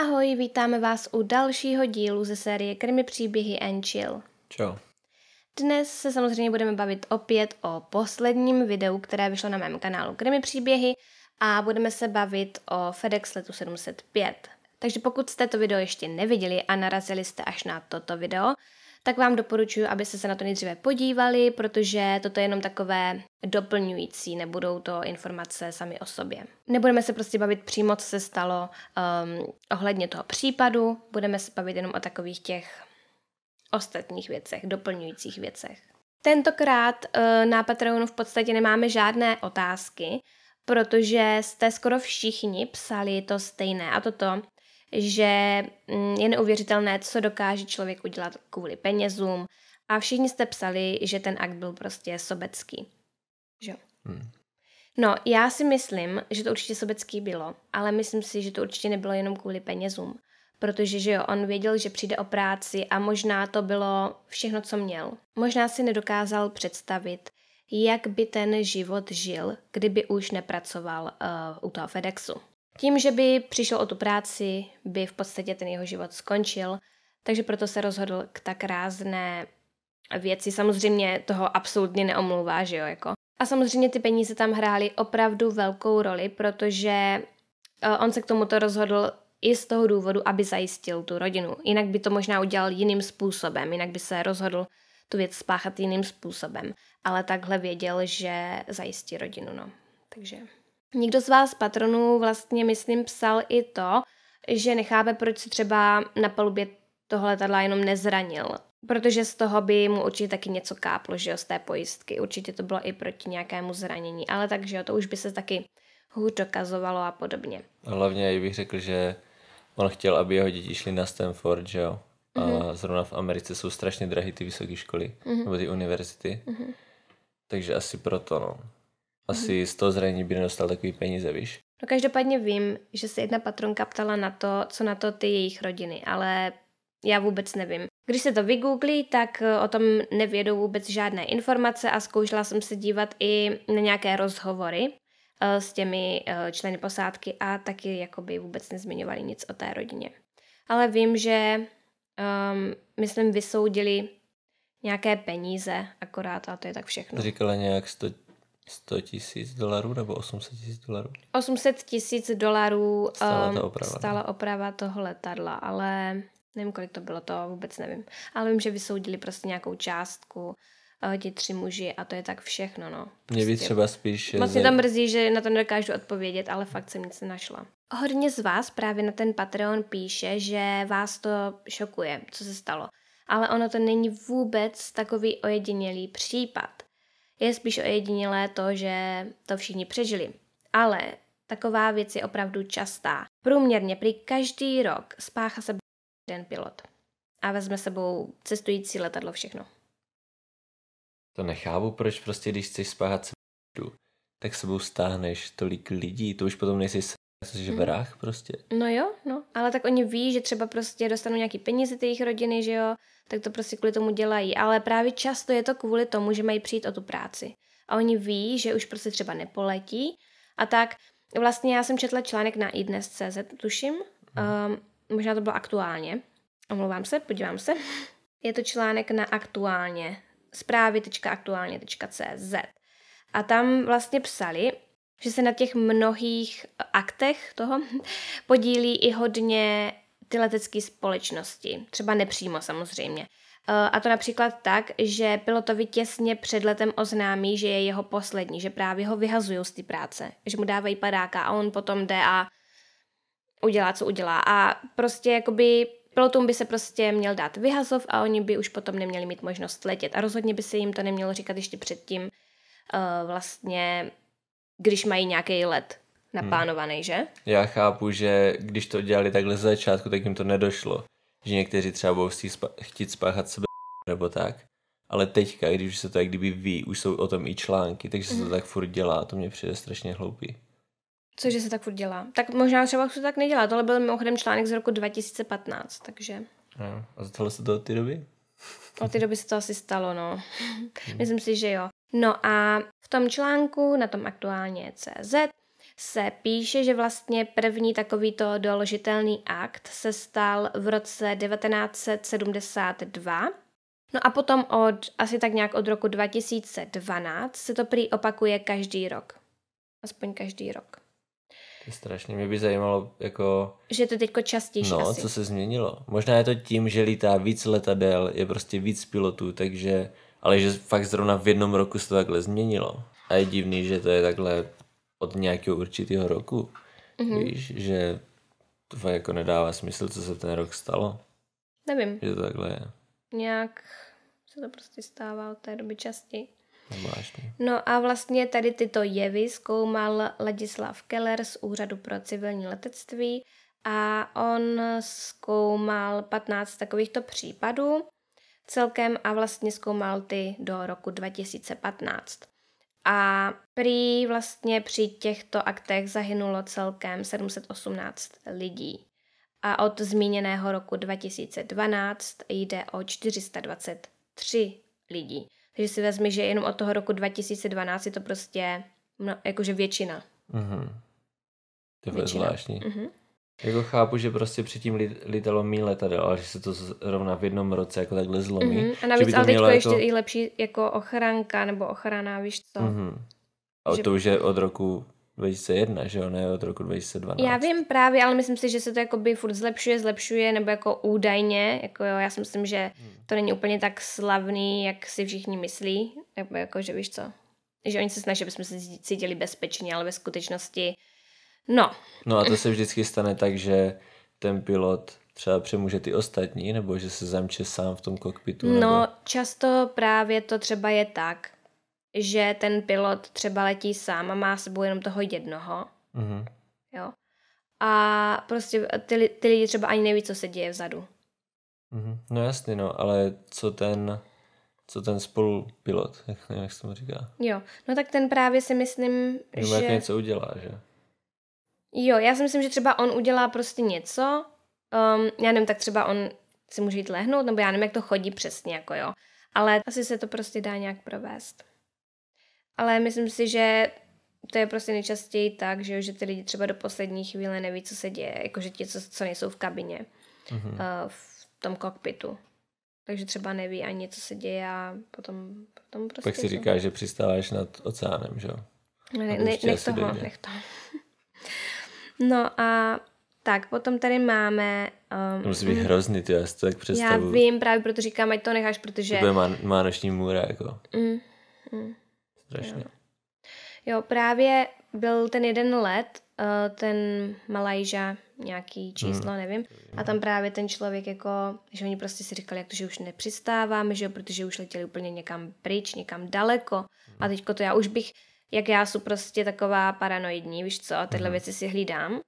Ahoj, vítáme vás u dalšího dílu ze série Krimi příběhy and Chill. Čau. Dnes se samozřejmě budeme bavit opět o posledním videu, které vyšlo na mém kanálu Krimi příběhy a budeme se bavit o FedEx letu 705. Takže pokud jste to video ještě neviděli a narazili jste až na toto video, tak vám doporučuji, abyste se na to nejdříve podívali, protože toto je jenom takové doplňující, nebudou to informace sami o sobě. Nebudeme se prostě bavit přímo, co se stalo um, ohledně toho případu, budeme se bavit jenom o takových těch ostatních věcech, doplňujících věcech. Tentokrát uh, na Patreonu v podstatě nemáme žádné otázky, protože jste skoro všichni psali to stejné a toto, že mm, je neuvěřitelné, co dokáže člověk udělat kvůli penězům a všichni jste psali, že ten akt byl prostě sobecký. Že? Hmm. No, já si myslím, že to určitě sobecký bylo, ale myslím si, že to určitě nebylo jenom kvůli penězům. Protože, že jo, on věděl, že přijde o práci a možná to bylo všechno, co měl. Možná si nedokázal představit, jak by ten život žil, kdyby už nepracoval uh, u toho FedExu. Tím, že by přišel o tu práci, by v podstatě ten jeho život skončil, takže proto se rozhodl k tak rázné věci. Samozřejmě toho absolutně neomlouvá, že jo, jako. A samozřejmě ty peníze tam hrály opravdu velkou roli, protože eh, on se k tomuto rozhodl i z toho důvodu, aby zajistil tu rodinu. Jinak by to možná udělal jiným způsobem, jinak by se rozhodl tu věc spáchat jiným způsobem. Ale takhle věděl, že zajistí rodinu, no. Takže... Někdo z vás patronů vlastně, myslím, psal i to, že nechápe, proč se třeba na palubě toho letadla jenom nezranil. Protože z toho by mu určitě taky něco káplo, že jo, z té pojistky. Určitě to bylo i proti nějakému zranění, ale takže jo, to už by se taky hůř dokazovalo a podobně. Hlavně bych řekl, že on chtěl, aby jeho děti šly na Stanford, že jo. A mm-hmm. zrovna v Americe jsou strašně drahé ty vysoké školy, mm-hmm. nebo ty univerzity. Mm-hmm. Takže asi proto, no asi z toho zranění by nedostal takový peníze, víš. No každopádně vím, že se jedna patronka ptala na to, co na to ty jejich rodiny, ale já vůbec nevím. Když se to vygooglí, tak eh, o tom nevědou vůbec žádné informace a zkoušela jsem se dívat i na nějaké rozhovory eh, s těmi eh, členy posádky a taky jakoby vůbec nezmiňovali nic o té rodině. Ale vím, že um, myslím vysoudili nějaké peníze akorát a to je tak všechno. Říkala nějak 100 100 tisíc dolarů nebo 800 tisíc dolarů? 800 tisíc dolarů stála, um, oprava, stála oprava toho letadla, ale nevím, kolik to bylo, to vůbec nevím. Ale vím, že vysoudili prostě nějakou částku uh, ti tři muži a to je tak všechno, no. Prostě. Mě by třeba spíš... Moc mě tam mrzí, že na to nedokážu odpovědět, ale fakt jsem nic nenašla. Hodně z vás právě na ten Patreon píše, že vás to šokuje, co se stalo. Ale ono to není vůbec takový ojedinělý případ je spíš ojedinělé to, že to všichni přežili. Ale taková věc je opravdu častá. Průměrně prý každý rok spácha se jeden pilot a vezme sebou cestující letadlo všechno. To nechápu, proč prostě, když chceš spáchat se tak sebou stáhneš tolik lidí, to už potom nejsi Jsi mm. verách prostě. No jo, no, ale tak oni ví, že třeba prostě dostanou nějaký peníze ty jejich rodiny, že jo, tak to prostě kvůli tomu dělají, ale právě často je to kvůli tomu, že mají přijít o tu práci. A oni ví, že už prostě třeba nepoletí a tak vlastně já jsem četla článek na iDnes.cz, tuším, mm. um, možná to bylo aktuálně, omlouvám se, podívám se. Je to článek na aktuálně, zprávy.aktuálně.cz. A tam vlastně psali, že se na těch mnohých aktech toho podílí i hodně ty letecké společnosti, třeba nepřímo samozřejmě. Eh, a to například tak, že pilotovi těsně před letem oznámí, že je jeho poslední, že právě ho vyhazují z té práce, že mu dávají padáka a on potom jde a udělá, co udělá. A prostě jakoby pilotům by se prostě měl dát vyhazov a oni by už potom neměli mít možnost letět. A rozhodně by se jim to nemělo říkat ještě předtím uh, vlastně když mají nějaký let naplánovaný, hmm. že? Já chápu, že když to dělali takhle z začátku, tak jim to nedošlo. Že někteří třeba budou chtít spáchat sebe nebo tak. Ale teďka, když se to jak kdyby ví, už jsou o tom i články, takže se to hmm. tak furt dělá, to mě přijde strašně hloupý. Cože se tak furt dělá? Tak možná třeba se tak nedělá, tohle byl mimochodem článek z roku 2015, takže... No, a stalo se to od té doby? Od té doby se to asi stalo, no. Hmm. Myslím si, že jo. No a v tom článku, na tom aktuálně CZ, se píše, že vlastně první takovýto doložitelný akt se stal v roce 1972. No a potom od, asi tak nějak od roku 2012 se to prý opakuje každý rok. Aspoň každý rok. To je strašně. Mě by zajímalo, jako... Že je to teďko častější No, asi. co se změnilo. Možná je to tím, že lítá víc letadel, je prostě víc pilotů, takže... Ale že fakt zrovna v jednom roku se to takhle změnilo. A je divný, že to je takhle od nějakého určitého roku. Mhm. Mm-hmm. Víš, že to fakt jako nedává smysl, co se ten rok stalo. Nevím, Že to takhle je. nějak se to prostě stává od té doby častěji. Zvláštní. No a vlastně tady tyto jevy zkoumal Ladislav Keller z Úřadu pro civilní letectví a on zkoumal 15 takovýchto případů celkem a vlastně zkoumal ty do roku 2015. A prý vlastně při těchto aktech zahynulo celkem 718 lidí. A od zmíněného roku 2012 jde o 423 lidí. Takže si vezmi, že jenom od toho roku 2012 je to prostě no, jakože většina. Mhm. To je zvláštní. Mhm. Jako chápu, že prostě předtím lítalo méně letadel, ale že se to zrovna v jednom roce jako takhle zlomí. Mhm. A že navíc by to ale teď mělo ještě jako- i lepší jako ochranka nebo ochrana, víš co. Mhm. A Že- to už je od roku 2001, že jo, ne od roku 2012. Já vím právě, ale myslím si, že se to jakoby furt zlepšuje, zlepšuje, nebo jako údajně, jako jo, já si myslím, že Hmm. to není úplně tak slavný, jak si všichni myslí, nebo jako, že víš co, že oni se snaží, aby jsme se cítili bezpečně, ale ve skutečnosti, no, No a to se vždycky stane tak, že ten pilot třeba přemůže ty ostatní, nebo že se zamče sám v tom kokpitu. No, nebo... často právě to třeba je tak, že ten pilot třeba letí sám a má s sebou jenom toho jednoho, Mhm. jo. A prostě ty, ty lidi třeba ani neví, co se děje vzadu. Mhm. No jasný, no, ale co ten, co ten spolupilot, jak, nevím, jak se tomu říká. Jo, no tak ten právě si myslím, Nebo jak že... něco udělá, že? Jo, já si myslím, že třeba on udělá prostě něco, um, já nevím, tak třeba on si může jít lehnout, nebo já nevím, jak to chodí přesně, jako jo. Ale asi se to prostě dá nějak provést. Ale myslím si, že to je prostě nejčastěji tak, že, jo, že ty lidi třeba do poslední chvíle neví, co se děje, jakože ti, co, co nejsou v kabině, Mhm. uh, v tom kokpitu. Takže třeba neví ani, co se děje a potom, potom prostě... Pak si to- říká, že přistáváš nad oceánem, že jo? Ne, ne, nech toho, nech toho. No a tak, potom tady máme... Um, To musí být hrozný, ty já si to tak já představu. vím, právě proto říkám, ať to necháš, protože... To bude má, má noční můra, jako. Mm, mm, strašně. jo, právě byl ten jeden let, uh, ten Malajža, nějaký číslo, nevím, a tam právě ten člověk jako, že oni prostě si říkali, jak to, že už nepřistáváme, že jo, protože už letěli úplně někam pryč, někam daleko. A teďko to já už bych, jak já jsem prostě taková paranoidní, víš co, a tyhle věci si hlídám,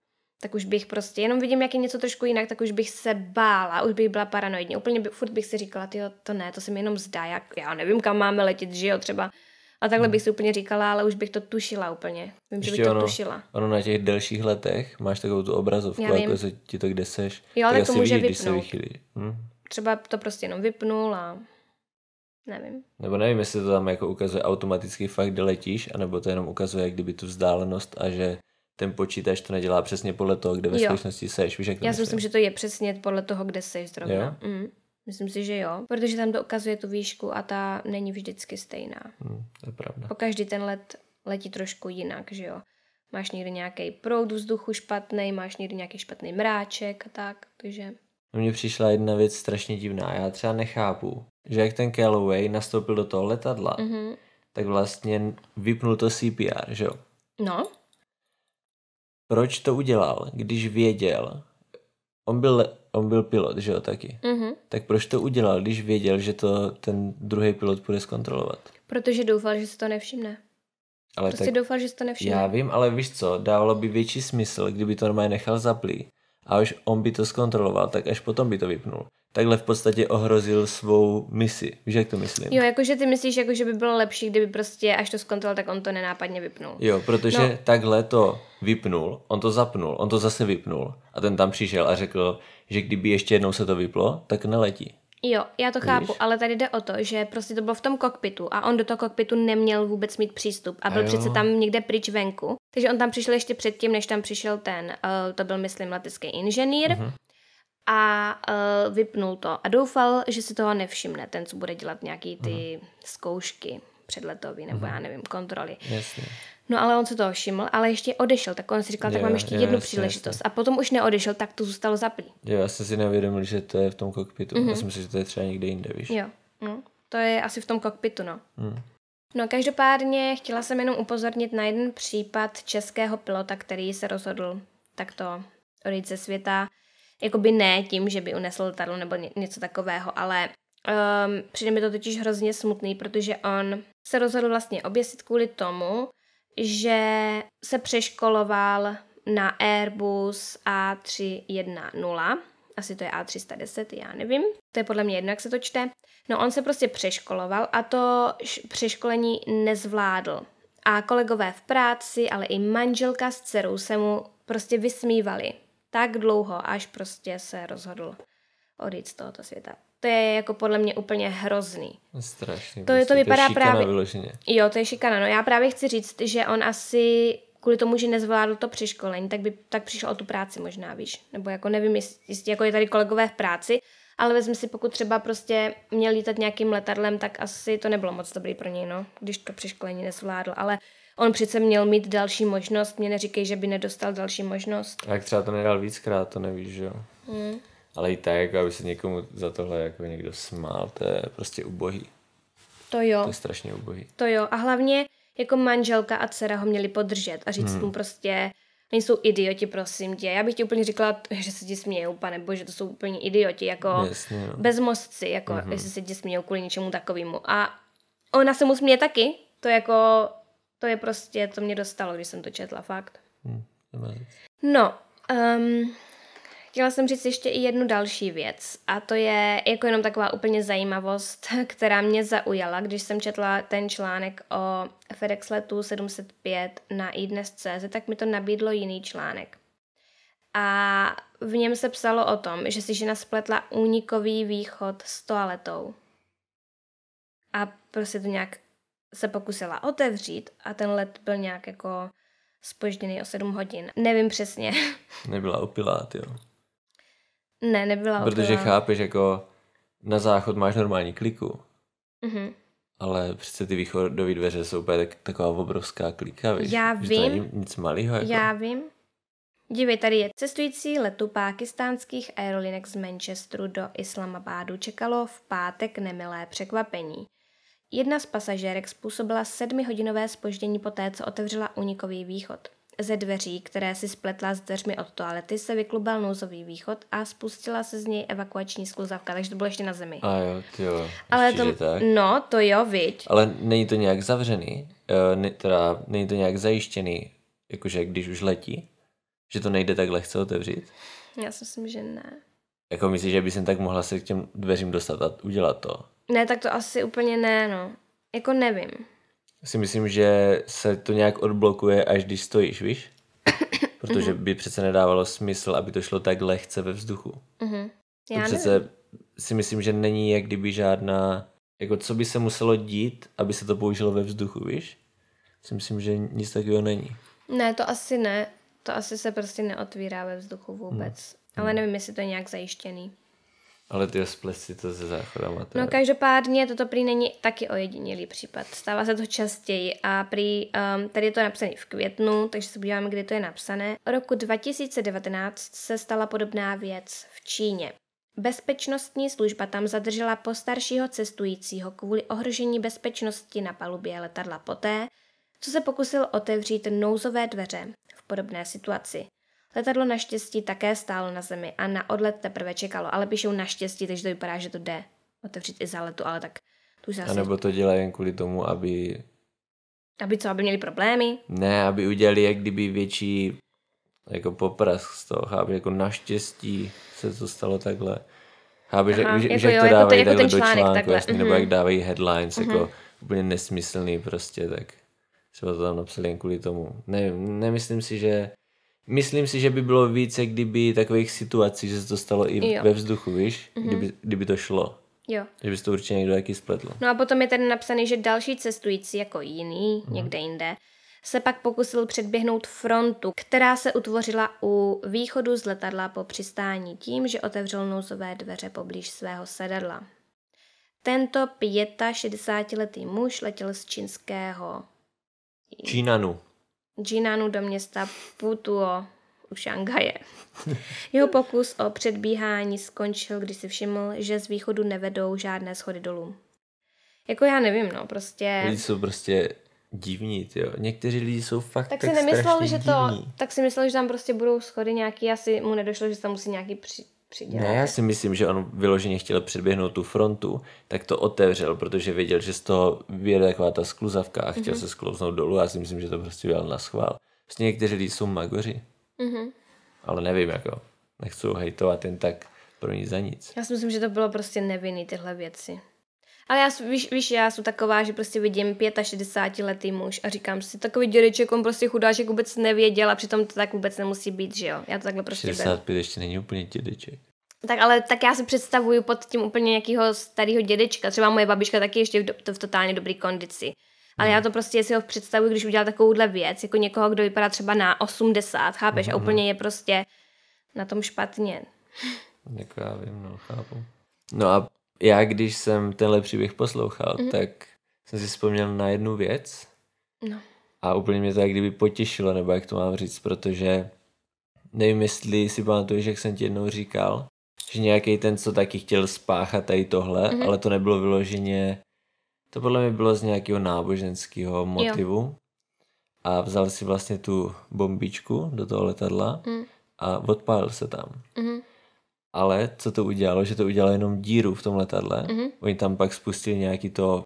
tak už bych prostě, jenom vidím, jak je něco trošku jinak, tak už bych se bála, už bych byla paranoidní. Úplně by, furt bych si říkala, tyjo, to ne, to se mi jenom zdá, jak, já nevím, kam máme letět, že jo, třeba. A takhle bych si úplně říkala, ale už bych to tušila úplně. Vím, že bych Ještě to ono, tušila. ono na těch delších letech máš takovou tu obrazovku, jako se ti to kde seš. Jo, ale tak to může vidíš, když se vypnout. Hm? Třeba to prostě jenom vypnul a nevím. Nebo nevím, jestli to tam jako ukazuje automaticky fakt, kde letíš, anebo to jenom ukazuje jak kdyby tu vzdálenost a že ten počítač to nedělá přesně podle toho, kde ve Jo. skutečnosti seš. Víš, jak to Já si myslím? že to je přesně podle toho, kde jsi zrovna. Jo? Mm. Myslím si, že jo, protože tam to ukazuje tu výšku a ta není vždycky stejná. Hm, to je pravda. Po každý ten let letí trošku jinak, že jo. Máš někdy nějaký proud vzduchu špatný, máš někdy nějaký špatný mráček a tak, takže... Mně přišla jedna věc strašně divná. Já třeba nechápu, že jak ten Calloway nastoupil do toho letadla, Mhm. tak vlastně vypnul to CPR, že jo? No, Proč to udělal, když věděl, on byl, on byl pilot, že jo, taky. mhm. Tak proč to udělal, když věděl, že to ten druhý pilot bude zkontrolovat? protože doufal, že si to nevšimne. Ale Prostě tak doufal, že si to nevšimne. já vím, ale víš co, dávalo by větší smysl, kdyby to normálně nechal zaplý a už on by to zkontroloval, tak až potom by to vypnul. Takhle v podstatě ohrozil svou misi. Víš, jak to myslím? Jo, jakože ty myslíš, jako, že by bylo lepší, kdyby prostě až to zkontroloval, tak on to nenápadně vypnul. Jo, protože No. no. takhle to vypnul, on to zapnul, on to zase vypnul a ten tam přišel a řekl, že kdyby ještě jednou se to vyplo, tak neletí. Jo, já to chápu, ale tady jde o to, že prostě to bylo v tom kokpitu a on do toho kokpitu neměl vůbec mít přístup a byl A přece tam někde pryč venku. Takže on tam přišel ještě předtím, než tam přišel ten, uh, to byl myslím letecký inženýr Mhm. a uh, vypnul to a doufal, že si toho nevšimne, ten, co bude dělat nějaký ty Mhm. zkoušky předletový nebo já nevím, kontroly. Jasně. No ale on se toho všiml, ale ještě odešel, tak on si říkal, tak Jo, mám ještě jo, jednu jasně, příležitost. jasně. A potom už neodešel, tak to zůstalo zaplý. Jo, já jsem si neuvědomil, že to je v tom kokpitu. Mm-hmm. Já jsem myslel, že to je třeba někde jinde, víš? Jo, no, to je asi v tom kokpitu, no. Mm. No každopádně chtěla jsem jenom upozornit na jeden případ českého pilota, který se rozhodl takto odejít ze světa. Jakoby ne tím, že by unesl letadlo nebo ně- něco takového, ale um, přijde mi to totiž hrozně smutný, protože on se rozhodl vlastně oběsit kvůli tomu, že se přeškoloval na Airbus A310, asi to je A310, já nevím, to je podle mě jedno, jak se to čte. No on se prostě přeškoloval a to přeškolení nezvládl. A kolegové v práci, ale i manželka s dcerou se mu prostě vysmívali tak dlouho, až prostě se rozhodl odejít z tohoto světa. To je jako podle mě úplně hrozný. Strašný. To je- to vypadá šikana právě- vyloženě. Jo, to je šikana. No já právě chci říct, že on asi kvůli tomu, že nezvládl to přeškolení, tak by tak přišel o tu práci možná, víš. Nebo jako nevím, jestli, jestli jako je tady kolegové v práci, ale vezmi si, pokud třeba prostě měl lítat nějakým letadlem, tak asi to nebylo moc dobrý pro něj, no, když to přeškolení nezvládl. Ale on přece měl mít další možnost, mě neříkej, že by nedostal další možnost. A jak třeba to nedal víckrát, to nevíš, že jo? Hmm. Ale i tak, jako aby se někomu za tohle jako někdo smál, to je prostě ubohý. To jo. To je strašně ubohý. To jo, a hlavně jako manželka a dcera ho měli podržet a říct hmm. mu prostě, nejsou idioti, prosím tě. Já bych ti úplně říkala, že se ti smějou, pane bože, to jsou úplně idioti, jako Jasně, no. bezmozci, jako mm-hmm. jestli se ti smějou kvůli něčemu takovému. A ona se mu směje taky, to jako, to je prostě, to mě dostalo, když jsem to četla, fakt. Hm, nic. No, um, chtěla jsem říct ještě i jednu další věc a to je jako jenom taková úplně zajímavost, která mě zaujala, když jsem četla ten článek o FedEx letu 705 na iDnes.cz, tak mi to nabídlo jiný článek. A v něm se psalo o tom, že si žena spletla únikový východ s toaletou. A prostě to nějak se pokusila otevřít a ten let byl nějak jako spožděný o 7 hodin. Nevím přesně. Nebyla opilát, jo. Ne, nebyla Protože opilá. chápeš, jako na záchod máš normální kliku, Mhm. ale přece ty východové dveře jsou úplně tak, taková obrovská klika, víš? Já Že to vím. není nic malého, jako. Já vím. Dívej, tady je cestující letu pákistánských aerolinek z Manchesteru do Islamabadu čekalo v pátek nemilé překvapení. Jedna z pasažérek způsobila sedmihodinové spoždění poté, co otevřela unikový východ. Ze dveří, které si spletla s dveřmi od toalety, se vyklubal nouzový východ a spustila se z něj evakuační skluzavka, takže to bylo ještě na zemi. A jo, ty jo. Ale to, tak. no, to jo, viď. Ale není to nějak zavřený, eh, ne, teda není to nějak zajištěný, jakože když už letí, že to nejde tak lehce otevřít. Já si myslím, že ne. Jako myslíš, že by jsem tak mohla se k těm dveřím dostat a udělat to? Ne, tak to asi úplně ne, no. Jako nevím. Si myslím, že se to nějak odblokuje, až když stojíš, víš? Protože by přece nedávalo smysl, aby to šlo tak lehce ve vzduchu. To Já nevím. přece si myslím, že není jak kdyby žádná, jako co by se muselo dít, aby se to použilo ve vzduchu, víš? Si myslím, že nic takového není. Ne, to asi ne. To asi se prostě neotvírá ve vzduchu vůbec. Hmm. Ale nevím, jestli to je nějak zajištěný. Ale ty splet si to se záchodama. No každopádně toto prý není taky ojedinělý případ. Stává se to častěji a prý um, tady je to napsané v květnu, takže se podíváme, kdy to je napsané. Roku 2019 se stala podobná věc v Číně. Bezpečnostní služba tam zadržela postaršího cestujícího kvůli ohrožení bezpečnosti na palubě letadla poté, co se pokusil otevřít nouzové dveře v podobné situaci. Letadlo naštěstí také stálo na zemi a na odlet teprve čekalo, ale píšou naštěstí, takže to vypadá, že to jde otevřít i za letu, ale tak to už A nebo to dělají jen kvůli tomu, aby, Aby co, aby měli problémy? ne, aby udělali jak kdyby větší jako poprask z toho, chápeš, jako naštěstí se to stalo takhle. Aha, že, jako že jo, to jako dávají jako takhle ten do článek článku, takhle, jasně, nebo mhm. jak dávají headlines, jako úplně nesmyslný prostě, tak třeba to tam napsali jen kvůli tomu. Ne, nemyslím si, že Myslím si, že by bylo více, kdyby takových situací, že se to stalo i Jo. ve vzduchu, víš, kdyby, kdyby to šlo. Jo. Že bys to určitě někdo taky spletl. No a potom je tady napsaný, že další cestující jako jiný, Mhm. někde jinde, se pak pokusil předběhnout frontu, která se utvořila u východu z letadla po přistání tím, že otevřel nouzové dveře poblíž svého sedadla. Tento 65-letý muž letěl z čínského Čínanu. Jinanu do města Putuo u Šanghaje. Jeho pokus o předbíhání skončil, když si všiml, že z východu nevedou žádné schody dolů. Jako já nevím, no, prostě... Lidi jsou prostě divní, jo. Někteří lidi jsou fakt Tak tak, si nemyslel, že to, divní. tak si myslel, že tam prostě budou schody nějaký, asi mu nedošlo, že tam musí nějaký při, přidělat. Ne, já si myslím, že on vyloženě chtěl předběhnout tu frontu, tak to otevřel, protože věděl, že z toho vyjede taková ta skluzavka a chtěl se sklouznout dolů. Já si myslím, že to prostě udělal na schvál. Prostě někteří lidi jsou magoři, Mhm. ale nevím, jako. Nechci hejtovat jen tak pro nic za nic. Já si myslím, že to bylo prostě nevinný tyhle věci. Ale já, víš, víš, já jsem taková, že prostě vidím 65 letý muž a říkám si, takový dědeček, on prostě chudáček vůbec nevěděl a přitom to tak vůbec nemusí být, že jo? Já to takhle prostě beru. 65 ještě není úplně dědeček. Tak ale tak já si představuju pod tím úplně nějakého starého dědečka. Třeba moje babička taky ještě v, do, to v totálně dobré kondici. Ale já to prostě si ho představuju, když udělal takovouhle věc, jako někoho, kdo vypadá třeba na 80, chápeš? A úplně je prostě na tom špatně. Jako já vím, no, chápu. No a já, když jsem tenhle příběh poslouchal, Mhm. mm-hmm. tak jsem si vzpomněl na jednu věc No. a úplně mě to jak kdyby potěšilo, nebo jak to mám říct, protože nevím, jestli si pamatuješ, jak jsem ti jednou říkal, že nějaký ten, co taky chtěl spáchat tady tohle, Mhm. mm-hmm. ale to nebylo vyloženě, to podle mě bylo z nějakého náboženského motivu a vzal si vlastně tu bombičku do toho letadla Mm. a odpálil se tam. Mhm. Ale co to udělalo, že to udělalo jenom díru v tom letadle. Mhm. Oni tam pak spustili nějaký to,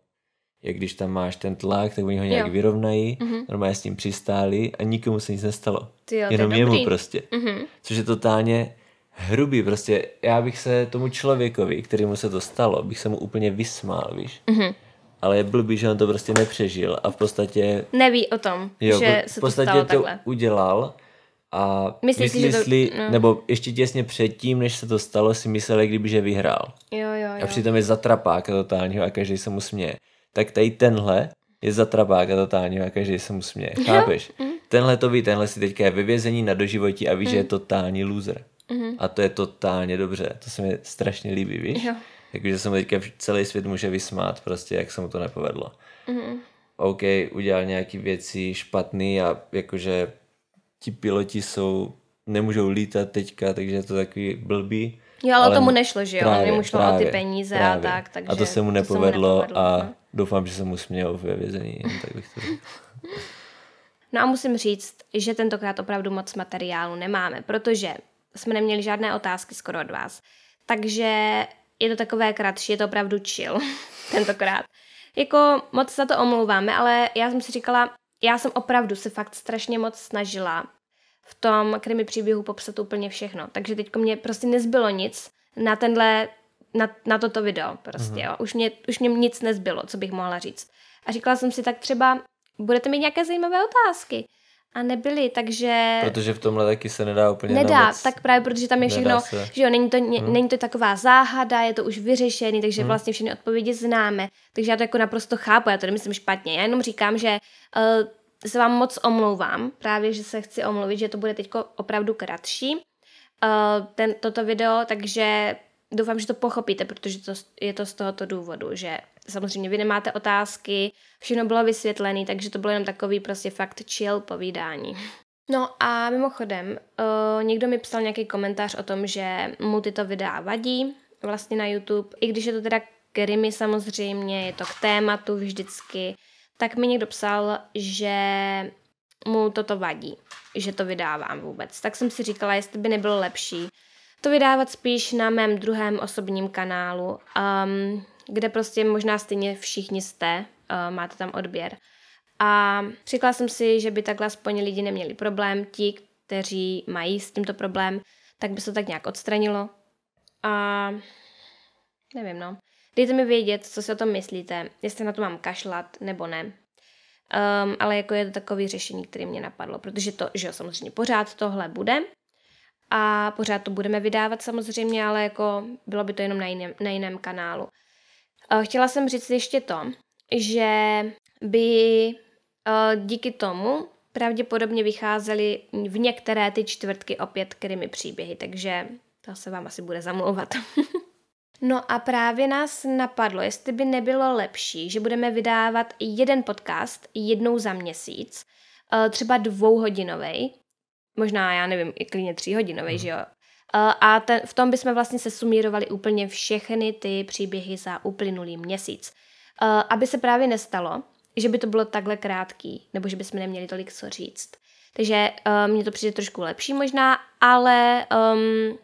jak když tam máš ten tlak, tak oni ho nějak Jo. vyrovnají, Mhm. normálně s tím přistáli a nikomu se nic nestalo. Ty jo, jenom je jemu dobrý. prostě. Mhm. Což je totálně hrubý, prostě já bych se tomu člověkovi, kterému se to stalo, bych se mu úplně vysmál, víš. Mhm. Ale je blbý, že on to prostě nepřežil a v podstatě, Neví o tom, jo, že v se to podstatě stalo to takhle. udělal a Myslíš myslí to- no. nebo ještě těsně předtím, než se to stalo, si myslel, jak kdyby, že vyhrál. Jo, jo, A jo. přitom je zatrapáka totálního a každý se mu směje. Tak tady tenhle je zatrapáka totálního a každý se mu směje. Chápeš? Mhm. Tenhle to ví, tenhle si teďka je ve vězení na doživotí a ví, že je totální loser. A to je totálně dobře. To se mi strašně líbí, víš? Mhm. Jo. Jakože se mu teďka celý svět může vysmát, prostě jak se mu to nepovedlo. Mhm. OK, udělal nějaký věci špatný a jakože ti piloti jsou, nemůžou lítat teďka, takže je to takový blbý. Jo, ale, Ale tomu nešlo, že jo? Právě, Jemu šlo o právě, ty peníze právě. a tak, takže a to se mu nepovedlo, nepovedlo, a no. doufám, že se mu smějou ve vězení, tak bych to. No a musím říct, že tentokrát opravdu moc materiálu nemáme, protože jsme neměli žádné otázky skoro od vás. Takže je to takové kratší, je to opravdu chill tentokrát. Jako moc se za to omlouváme, ale já jsem si říkala, já jsem opravdu se fakt strašně moc snažila v tom krimi příběhu popsat úplně všechno. Takže teď mě prostě nezbylo nic na tenhle, na, na toto video prostě, jo. Už mě, už mě nic nezbylo, co bych mohla říct. A říkala jsem si, tak třeba budete mít nějaké zajímavé otázky. A nebyly, takže... Protože v tomhle taky se nedá úplně Nedá, moc. tak právě protože tam je všechno, že jo, není to, hmm. není to taková záhada, je to už vyřešený, takže hmm. vlastně všechny odpovědi známe. Takže já to jako naprosto chápu, já to nemyslím špatně. Já jenom říkám, že uh, se vám moc omlouvám, právě, že se chci omluvit, že to bude teď opravdu kratší, uh, ten, toto video, takže doufám, že to pochopíte, protože to, je to z tohoto důvodu, že samozřejmě vy nemáte otázky, všechno bylo vysvětlené, takže to bylo jenom takový prostě fakt chill povídání. No a mimochodem, uh, někdo mi psal nějaký komentář o tom, že mu tyto videa vadí vlastně na YouTube, i když je to teda krimi samozřejmě, je to k tématu vždycky, tak mi někdo psal, že mu toto vadí, že to vydávám vůbec. Tak jsem si říkala, jestli by nebylo lepší to vydávat spíš na mém druhém osobním kanálu, um, kde prostě možná stejně všichni jste, uh, máte tam odběr. A říkala jsem si, že by takhle aspoň lidi neměli problém, ti, kteří mají s tímto problém, tak by se to tak nějak odstranilo. A nevím, no. Dejte mi vědět, co si o tom myslíte, jestli na to mám kašlat nebo ne. Um, ale jako je to takový řešení, které mě napadlo, protože to, že jo, samozřejmě pořád tohle bude a pořád to budeme vydávat samozřejmě, ale jako bylo by to jenom na jiném, na jiném kanálu. Uh, chtěla jsem říct ještě to, že by uh, díky tomu pravděpodobně vycházely v některé ty čtvrtky opět krimi příběhy, takže to se vám asi bude zamlouvat. no a právě nás napadlo, jestli by nebylo lepší, že budeme vydávat jeden podcast jednou za měsíc, uh, třeba dvouhodinový, možná, já nevím, i klidně tříhodinový, hmm. že jo, a ten, v tom bychom vlastně se sumírovali úplně všechny ty příběhy za uplynulý měsíc. Aby se právě nestalo, že by to bylo takhle krátký, nebo že bychom neměli tolik co říct. Takže uh, mně to přijde trošku lepší možná, ale um,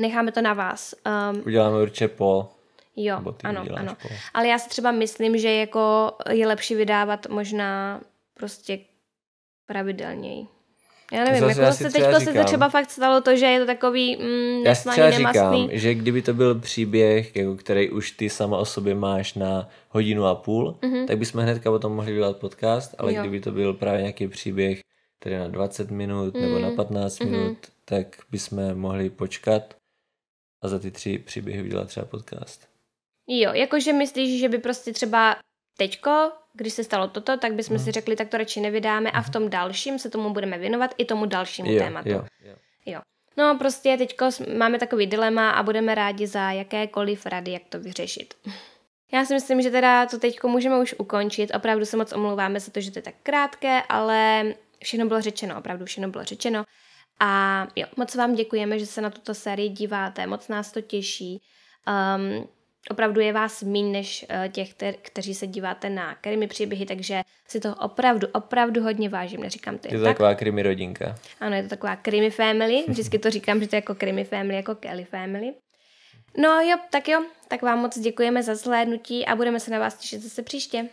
necháme to na vás. Um, Uděláme určitě po. Jo, ano, ano. Po. Ale já si třeba myslím, že jako je lepší vydávat možná prostě pravidelněji. Já nevím, Zase jako se teď se to třeba fakt stalo to, že je to takový mm, Já si třeba říkám, že kdyby to byl příběh, jako který už ty sama o sobě máš na hodinu a půl, mm-hmm. tak bychom hnedka potom mohli dělat podcast, ale jo. kdyby to byl právě nějaký příběh, který na 20 minut mm. nebo na 15 mm-hmm. minut, tak bychom mohli počkat a za ty tři příběhy udělat třeba podcast. Jo, jakože myslíš, že by prostě třeba teďko, když se stalo toto, tak bychom hmm. si řekli, tak to radši nevydáme a v tom dalším se tomu budeme věnovat i tomu dalšímu jo, tématu. Jo, jo. jo. No prostě teďko máme takový dilema a budeme rádi za jakékoliv rady, jak to vyřešit. Já si myslím, že teda to teďko můžeme už ukončit. Opravdu se moc omlouváme za to, že to je tak krátké, ale všechno bylo řečeno, opravdu všechno bylo řečeno. A jo, moc vám děkujeme, že se na tuto sérii díváte, moc nás to těší. Um, opravdu je vás méně než eh, těch, kteří se díváte na krimi příběhy, takže si to opravdu, opravdu hodně vážím, neříkám to Je to tak. taková krimi rodinka. Ano, je to taková krimi family, vždycky to říkám, že to je jako krimi family, jako Kelly family. No jo, tak jo, tak vám moc děkujeme za zhlédnutí a budeme se na vás těšit zase příště.